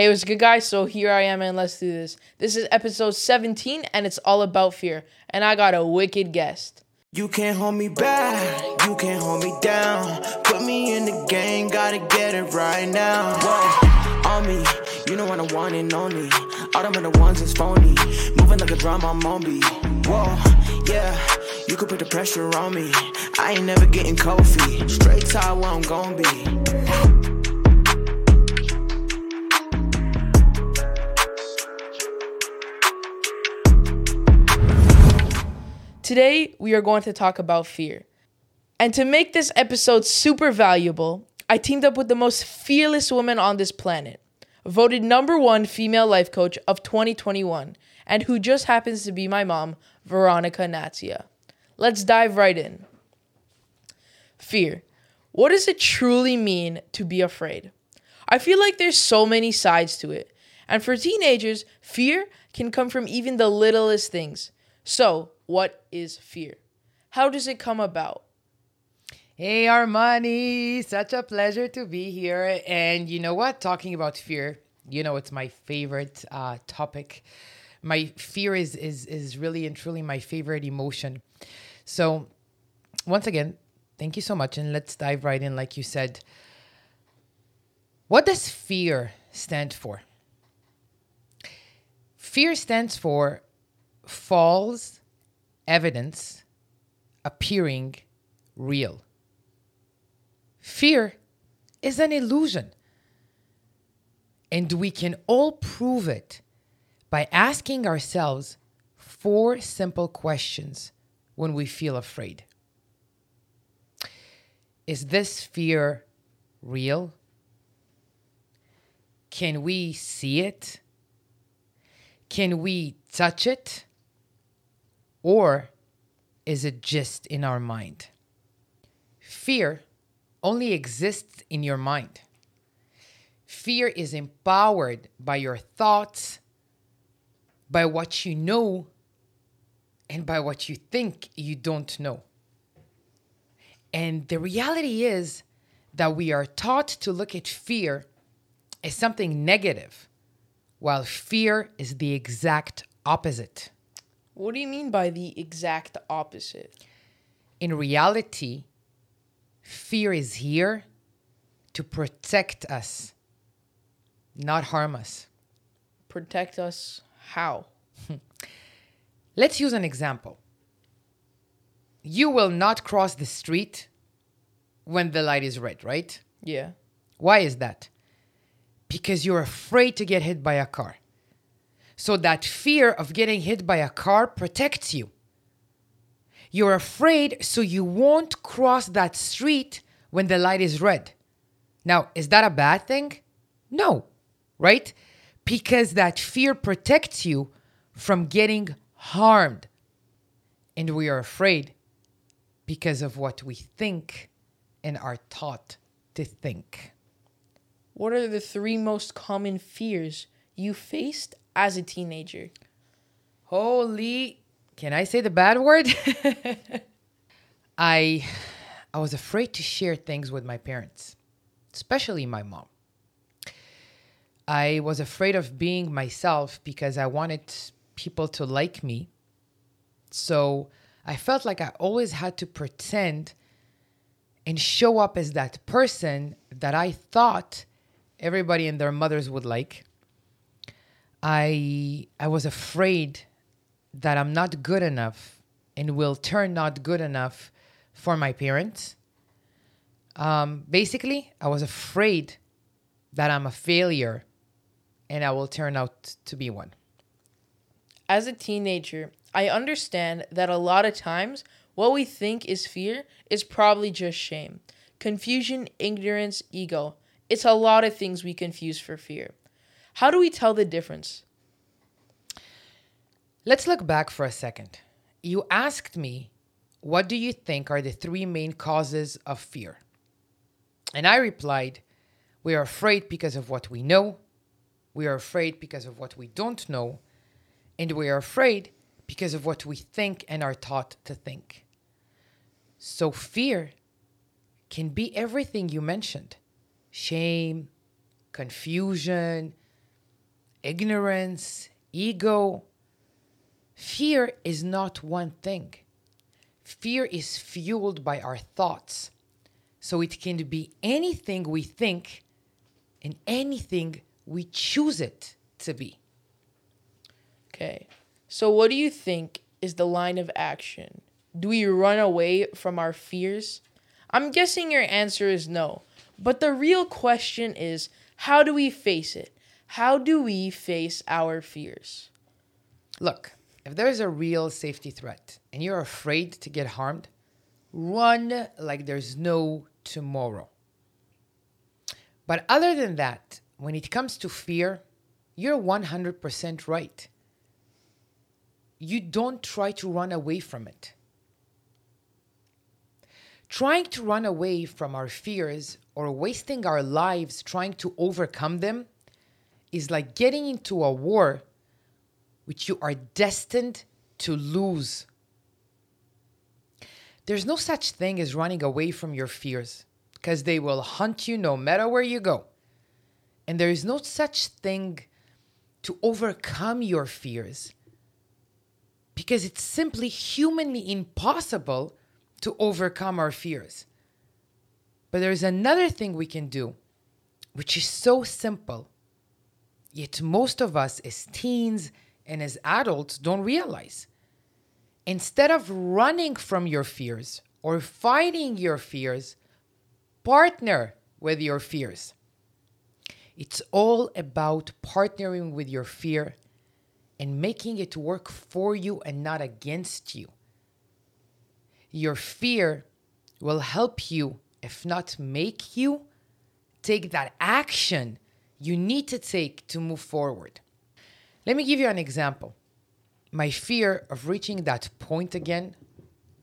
Hey, what's good, guys? So here I am, and let's do this. This is episode 17, and it's all about fear. And I got a wicked guest. You can't hold me back, you can't hold me down. Put me in the game, gotta get it right now. Whoa, on me, you know what I want and only. All them other ones is phony. Moving like a drum, I'm on beat. Whoa, yeah, you could put the pressure on me. I ain't never getting cold feet. Straight to where I'm gonna be. Today, we are going to talk about fear. And to make this episode super valuable, I teamed up with the most fearless woman on this planet, voted number one female life coach of 2021, and who just happens to be my mom, Veronica Natzia. Let's dive right in. Fear. What does it truly mean to be afraid? I feel like there's so many sides to it. And for teenagers, fear can come from even the littlest things. So, what is fear? How does it come about? Hey Armani, such a pleasure to be here. And you know what? Talking about fear, you know it's my favorite uh, topic. My fear is is is really and truly my favorite emotion. So, once again, thank you so much, and let's dive right in. Like you said, what does fear stand for? Fear stands for false evidence appearing real. Fear is an illusion. And we can all prove it by asking ourselves four simple questions when we feel afraid. Is this fear real? Can we see it? Can we touch it? Or is it just in our mind? Fear only exists in your mind. Fear is empowered by your thoughts, by what you know, and by what you think you don't know. And the reality is that we are taught to look at fear as something negative, while fear is the exact opposite. What do you mean by the exact opposite? In reality, fear is here to protect us, not harm us. Protect us how? Let's use an example. You will not cross the street when the light is red, right? Yeah. Why is that? Because you're afraid to get hit by a car. So that fear of getting hit by a car protects you. You're afraid, so you won't cross that street when the light is red. Now, is that a bad thing? No, right? Because that fear protects you from getting harmed. And we are afraid because of what we think and are taught to think. What are the three most common fears you faced as a teenager? Holy, can I say the bad word? I I was afraid to share things with my parents, especially my mom. I was afraid of being myself because I wanted people to like me. So I felt like I always had to pretend and show up as that person that I thought everybody and their mothers would like. I I was afraid that I'm not good enough and will turn not good enough for my parents. Um, basically, I was afraid that I'm a failure and I will turn out to be one. As a teenager, I understand that a lot of times what we think is fear is probably just shame, confusion, ignorance, ego. It's a lot of things we confuse for fear. How do we tell the difference? Let's look back for a second. You asked me, what do you think are the three main causes of fear? And I replied, we are afraid because of what we know, we are afraid because of what we don't know, and we are afraid because of what we think and are taught to think. So, fear can be everything you mentioned shame, confusion, ignorance, ego. Fear is not one thing. Fear is fueled by our thoughts. So it can be anything we think and anything we choose it to be. Okay. So, what do you think is the line of action? Do we run away from our fears? I'm guessing your answer is no. But the real question is how do we face it? How do we face our fears? Look, if there's a real safety threat and you're afraid to get harmed, run like there's no tomorrow. But other than that, when it comes to fear, you're 100% right. You don't try to run away from it. Trying to run away from our fears or wasting our lives trying to overcome them is like getting into a war which you are destined to lose. There's no such thing as running away from your fears because they will hunt you no matter where you go. And there is no such thing to overcome your fears because it's simply humanly impossible to overcome our fears. But there's another thing we can do, which is so simple, yet most of us as teens and as adults don't realize. Instead of running from your fears or fighting your fears, partner with your fears. It's all about partnering with your fear and making it work for you and not against you. Your fear will help you, if not make you, take that action you need to take to move forward. Let me give you an example. My fear of reaching that point again,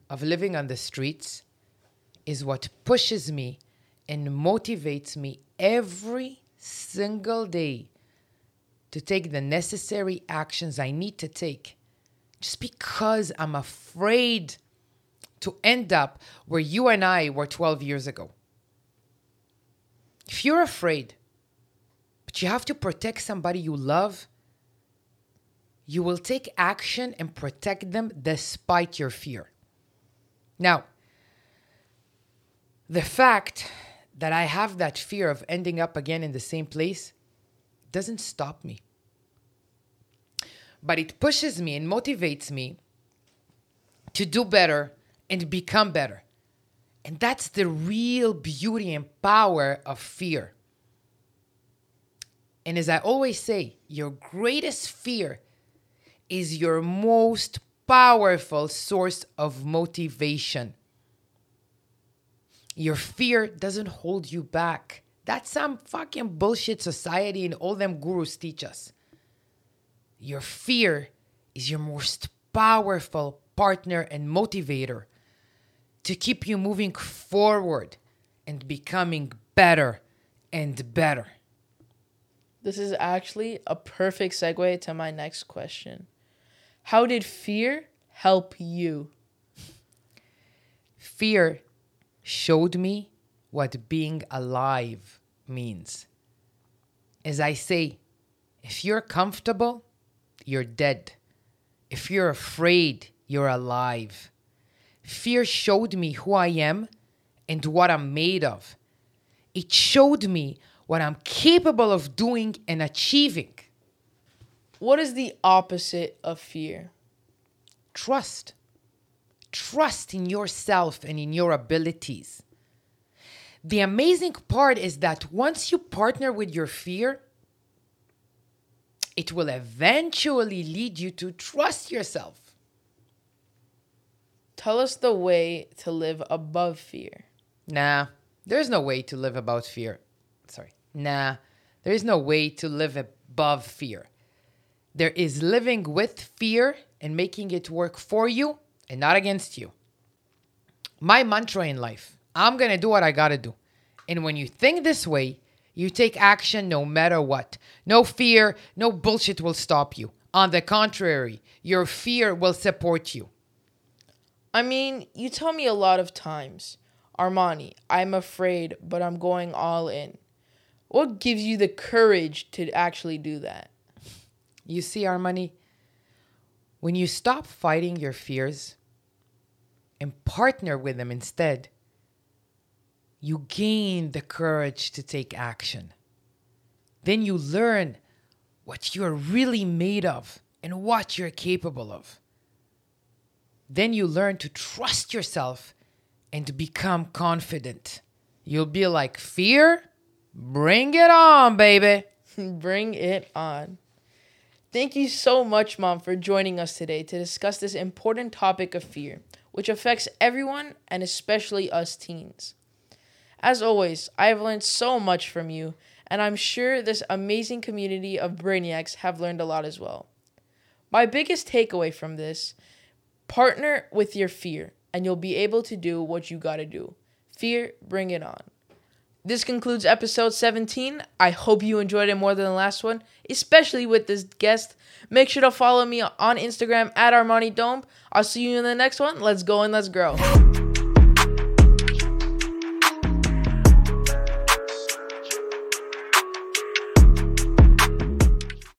of living on the streets, is what pushes me and motivates me every single day to take the necessary actions I need to take just because I'm afraid to end up where you and I were 12 years ago. If you're afraid, but you have to protect somebody you love, you will take action and protect them despite your fear. Now, the fact that I have that fear of ending up again in the same place doesn't stop me. But it pushes me and motivates me to do better and become better. And that's the real beauty and power of fear. And as I always say, your greatest fear is your most powerful source of motivation. Your fear doesn't hold you back. That's some fucking bullshit society and all them gurus teach us. Your fear is your most powerful partner and motivator to keep you moving forward and becoming better and better. This is actually a perfect segue to my next question. How did fear help you? Fear showed me what being alive means. As I say, if you're comfortable, you're dead. If you're afraid, you're alive. Fear showed me who I am and what I'm made of. It showed me what I'm capable of doing and achieving. What is the opposite of fear? Trust. Trust in yourself and in your abilities. The amazing part is that once you partner with your fear, it will eventually lead you to trust yourself. Tell us the way to live above fear. Nah, there's no way to live about fear. Sorry. Nah, there is no way to live above fear. There is living with fear and making it work for you and not against you. My mantra in life I'm going to do what I got to do. And when you think this way, you take action no matter what. No fear, no bullshit will stop you. On the contrary, your fear will support you. I mean, you tell me a lot of times, Armani, I'm afraid, but I'm going all in. What gives you the courage to actually do that? You see, Armani, when you stop fighting your fears and partner with them instead, you gain the courage to take action. Then you learn what you're really made of and what you're capable of. Then you learn to trust yourself and become confident. You'll be like, Fear, bring it on, baby. Bring it on. Thank you so much, Mom, for joining us today to discuss this important topic of fear, which affects everyone and especially us teens. As always, I have learned so much from you, and I'm sure this amazing community of Brainiacs have learned a lot as well. My biggest takeaway from this partner with your fear, and you'll be able to do what you gotta do. Fear, bring it on. This concludes episode 17. I hope you enjoyed it more than the last one, especially with this guest. Make sure to follow me on Instagram at Armani Domb. I'll see you in the next one. Let's go and let's grow.